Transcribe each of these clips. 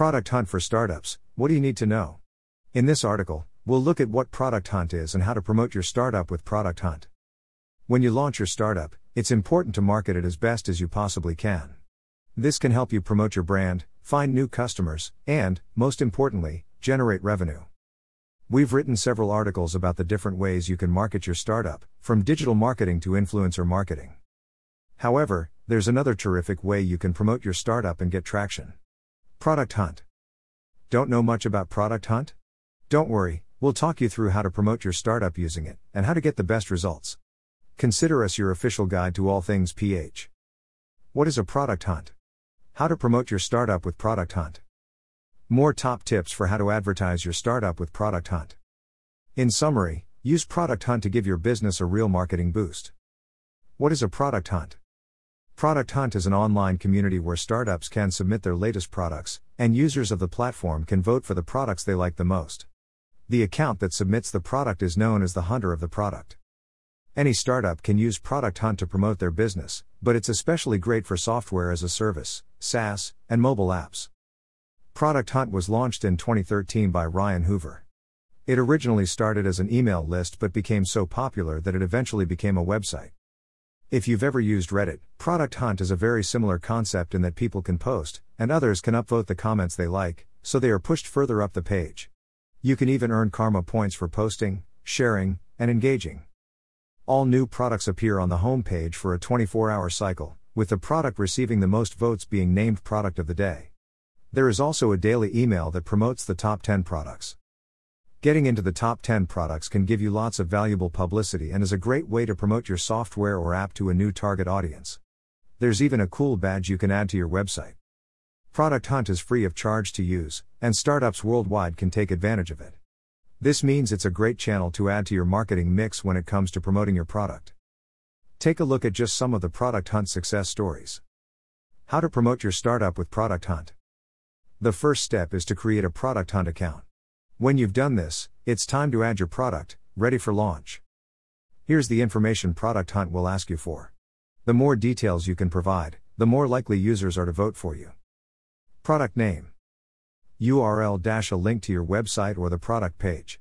Product Hunt for Startups What do you need to know? In this article, we'll look at what Product Hunt is and how to promote your startup with Product Hunt. When you launch your startup, it's important to market it as best as you possibly can. This can help you promote your brand, find new customers, and, most importantly, generate revenue. We've written several articles about the different ways you can market your startup, from digital marketing to influencer marketing. However, there's another terrific way you can promote your startup and get traction. Product Hunt. Don't know much about Product Hunt? Don't worry, we'll talk you through how to promote your startup using it and how to get the best results. Consider us your official guide to all things PH. What is a product hunt? How to promote your startup with Product Hunt. More top tips for how to advertise your startup with Product Hunt. In summary, use Product Hunt to give your business a real marketing boost. What is a product hunt? Product Hunt is an online community where startups can submit their latest products, and users of the platform can vote for the products they like the most. The account that submits the product is known as the hunter of the product. Any startup can use Product Hunt to promote their business, but it's especially great for software as a service, SaaS, and mobile apps. Product Hunt was launched in 2013 by Ryan Hoover. It originally started as an email list but became so popular that it eventually became a website. If you've ever used Reddit, Product Hunt is a very similar concept in that people can post, and others can upvote the comments they like, so they are pushed further up the page. You can even earn karma points for posting, sharing, and engaging. All new products appear on the home page for a 24 hour cycle, with the product receiving the most votes being named Product of the Day. There is also a daily email that promotes the top 10 products. Getting into the top 10 products can give you lots of valuable publicity and is a great way to promote your software or app to a new target audience. There's even a cool badge you can add to your website. Product Hunt is free of charge to use, and startups worldwide can take advantage of it. This means it's a great channel to add to your marketing mix when it comes to promoting your product. Take a look at just some of the Product Hunt success stories. How to promote your startup with Product Hunt. The first step is to create a Product Hunt account. When you've done this, it's time to add your product, ready for launch. Here's the information Product Hunt will ask you for. The more details you can provide, the more likely users are to vote for you. Product name URL dash a link to your website or the product page.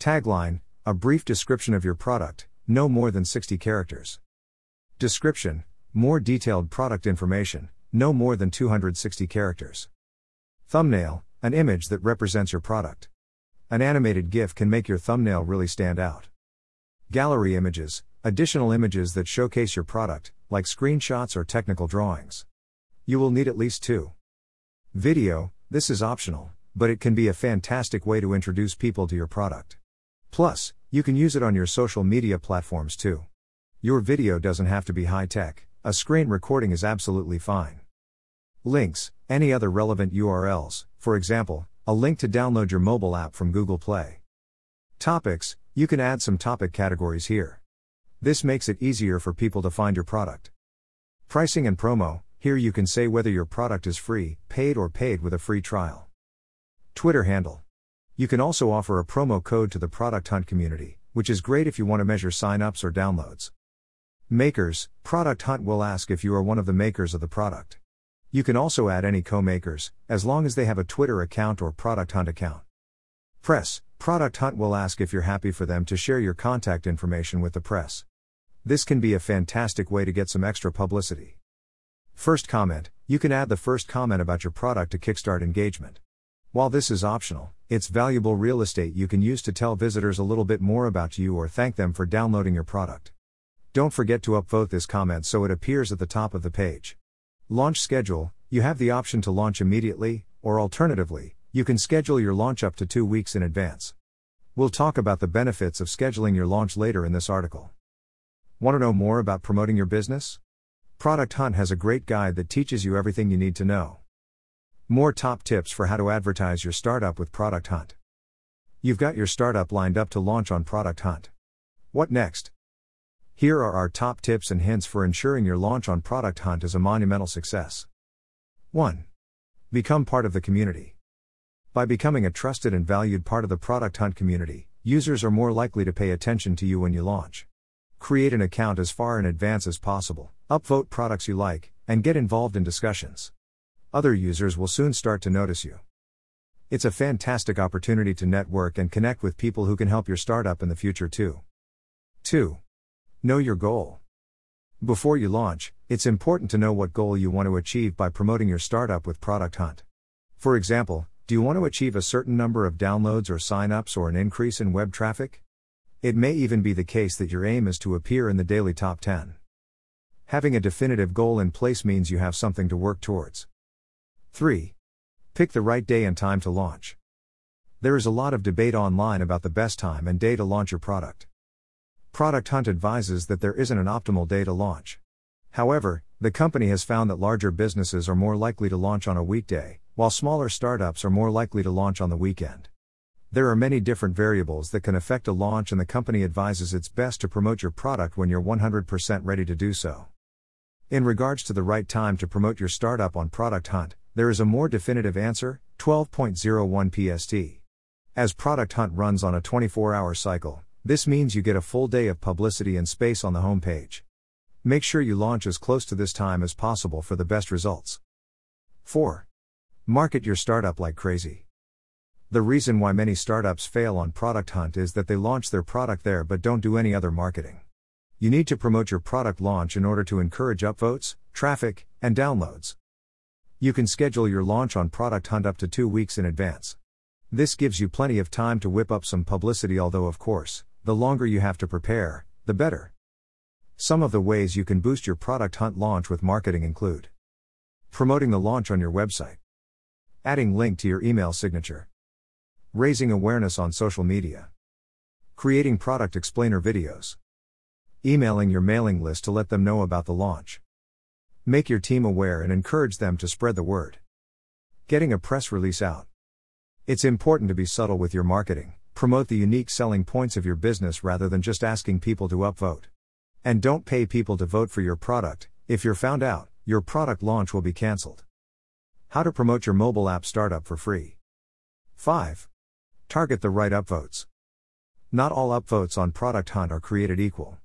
Tagline a brief description of your product, no more than 60 characters. Description more detailed product information, no more than 260 characters. Thumbnail, an image that represents your product. An animated GIF can make your thumbnail really stand out. Gallery images, additional images that showcase your product, like screenshots or technical drawings. You will need at least two. Video, this is optional, but it can be a fantastic way to introduce people to your product. Plus, you can use it on your social media platforms too. Your video doesn't have to be high tech, a screen recording is absolutely fine. Links, any other relevant URLs, for example, a link to download your mobile app from Google Play. Topics, you can add some topic categories here. This makes it easier for people to find your product. Pricing and promo, here you can say whether your product is free, paid, or paid with a free trial. Twitter handle. You can also offer a promo code to the Product Hunt community, which is great if you want to measure signups or downloads. Makers, Product Hunt will ask if you are one of the makers of the product. You can also add any co makers, as long as they have a Twitter account or Product Hunt account. Press Product Hunt will ask if you're happy for them to share your contact information with the press. This can be a fantastic way to get some extra publicity. First comment You can add the first comment about your product to kickstart engagement. While this is optional, it's valuable real estate you can use to tell visitors a little bit more about you or thank them for downloading your product. Don't forget to upvote this comment so it appears at the top of the page. Launch schedule You have the option to launch immediately, or alternatively, you can schedule your launch up to two weeks in advance. We'll talk about the benefits of scheduling your launch later in this article. Want to know more about promoting your business? Product Hunt has a great guide that teaches you everything you need to know. More top tips for how to advertise your startup with Product Hunt. You've got your startup lined up to launch on Product Hunt. What next? Here are our top tips and hints for ensuring your launch on Product Hunt is a monumental success. 1. Become part of the community. By becoming a trusted and valued part of the Product Hunt community, users are more likely to pay attention to you when you launch. Create an account as far in advance as possible, upvote products you like, and get involved in discussions. Other users will soon start to notice you. It's a fantastic opportunity to network and connect with people who can help your startup in the future too. 2. Know your goal. Before you launch, it's important to know what goal you want to achieve by promoting your startup with Product Hunt. For example, do you want to achieve a certain number of downloads or signups or an increase in web traffic? It may even be the case that your aim is to appear in the daily top 10. Having a definitive goal in place means you have something to work towards. 3. Pick the right day and time to launch. There is a lot of debate online about the best time and day to launch your product. Product Hunt advises that there isn't an optimal day to launch. However, the company has found that larger businesses are more likely to launch on a weekday, while smaller startups are more likely to launch on the weekend. There are many different variables that can affect a launch, and the company advises it's best to promote your product when you're 100% ready to do so. In regards to the right time to promote your startup on Product Hunt, there is a more definitive answer 12.01 PST. As Product Hunt runs on a 24 hour cycle, this means you get a full day of publicity and space on the homepage. Make sure you launch as close to this time as possible for the best results. 4. Market your startup like crazy. The reason why many startups fail on Product Hunt is that they launch their product there but don't do any other marketing. You need to promote your product launch in order to encourage upvotes, traffic, and downloads. You can schedule your launch on Product Hunt up to two weeks in advance. This gives you plenty of time to whip up some publicity, although, of course, the longer you have to prepare, the better. Some of the ways you can boost your Product Hunt launch with marketing include promoting the launch on your website, adding link to your email signature, raising awareness on social media, creating product explainer videos, emailing your mailing list to let them know about the launch. Make your team aware and encourage them to spread the word. Getting a press release out. It's important to be subtle with your marketing, promote the unique selling points of your business rather than just asking people to upvote. And don't pay people to vote for your product, if you're found out, your product launch will be cancelled. How to promote your mobile app startup for free. 5. Target the right upvotes. Not all upvotes on Product Hunt are created equal.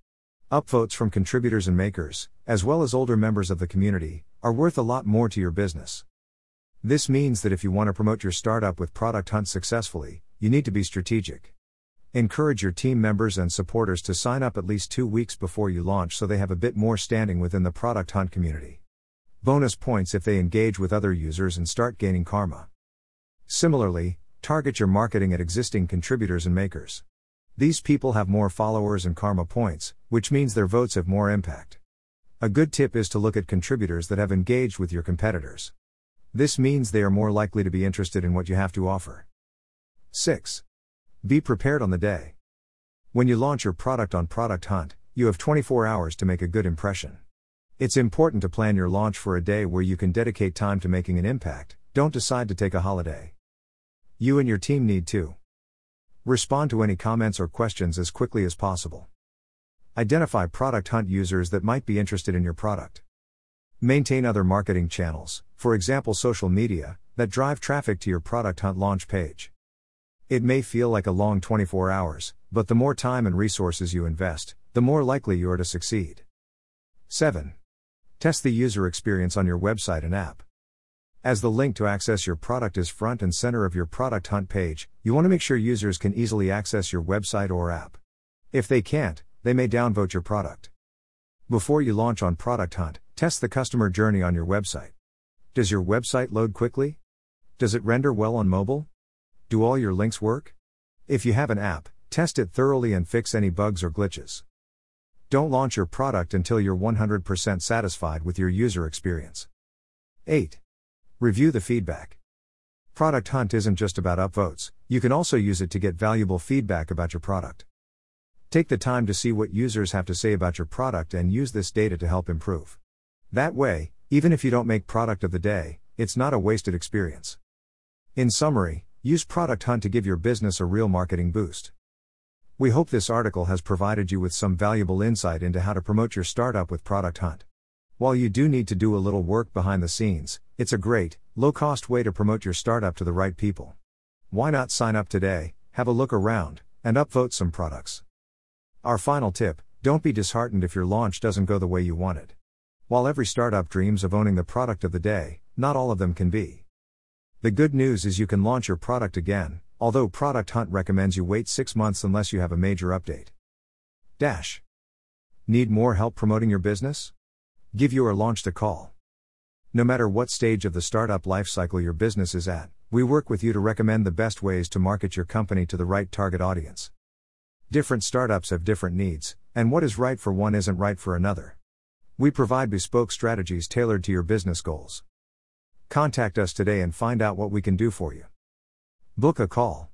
Upvotes from contributors and makers, as well as older members of the community, are worth a lot more to your business. This means that if you want to promote your startup with Product Hunt successfully, you need to be strategic. Encourage your team members and supporters to sign up at least two weeks before you launch so they have a bit more standing within the Product Hunt community. Bonus points if they engage with other users and start gaining karma. Similarly, target your marketing at existing contributors and makers. These people have more followers and karma points, which means their votes have more impact. A good tip is to look at contributors that have engaged with your competitors. This means they are more likely to be interested in what you have to offer. 6. Be prepared on the day. When you launch your product on Product Hunt, you have 24 hours to make a good impression. It's important to plan your launch for a day where you can dedicate time to making an impact, don't decide to take a holiday. You and your team need to Respond to any comments or questions as quickly as possible. Identify product hunt users that might be interested in your product. Maintain other marketing channels, for example social media, that drive traffic to your product hunt launch page. It may feel like a long 24 hours, but the more time and resources you invest, the more likely you are to succeed. 7. Test the user experience on your website and app. As the link to access your product is front and center of your product hunt page, you want to make sure users can easily access your website or app. If they can't, they may downvote your product. Before you launch on Product Hunt, test the customer journey on your website. Does your website load quickly? Does it render well on mobile? Do all your links work? If you have an app, test it thoroughly and fix any bugs or glitches. Don't launch your product until you're 100% satisfied with your user experience. 8. Review the feedback. Product Hunt isn't just about upvotes, you can also use it to get valuable feedback about your product. Take the time to see what users have to say about your product and use this data to help improve. That way, even if you don't make product of the day, it's not a wasted experience. In summary, use Product Hunt to give your business a real marketing boost. We hope this article has provided you with some valuable insight into how to promote your startup with Product Hunt. While you do need to do a little work behind the scenes, it's a great, low cost way to promote your startup to the right people. Why not sign up today, have a look around, and upvote some products? Our final tip don't be disheartened if your launch doesn't go the way you wanted. While every startup dreams of owning the product of the day, not all of them can be. The good news is you can launch your product again, although Product Hunt recommends you wait 6 months unless you have a major update. Dash. Need more help promoting your business? Give your launched a call. No matter what stage of the startup lifecycle your business is at, we work with you to recommend the best ways to market your company to the right target audience. Different startups have different needs, and what is right for one isn't right for another. We provide bespoke strategies tailored to your business goals. Contact us today and find out what we can do for you. Book a call.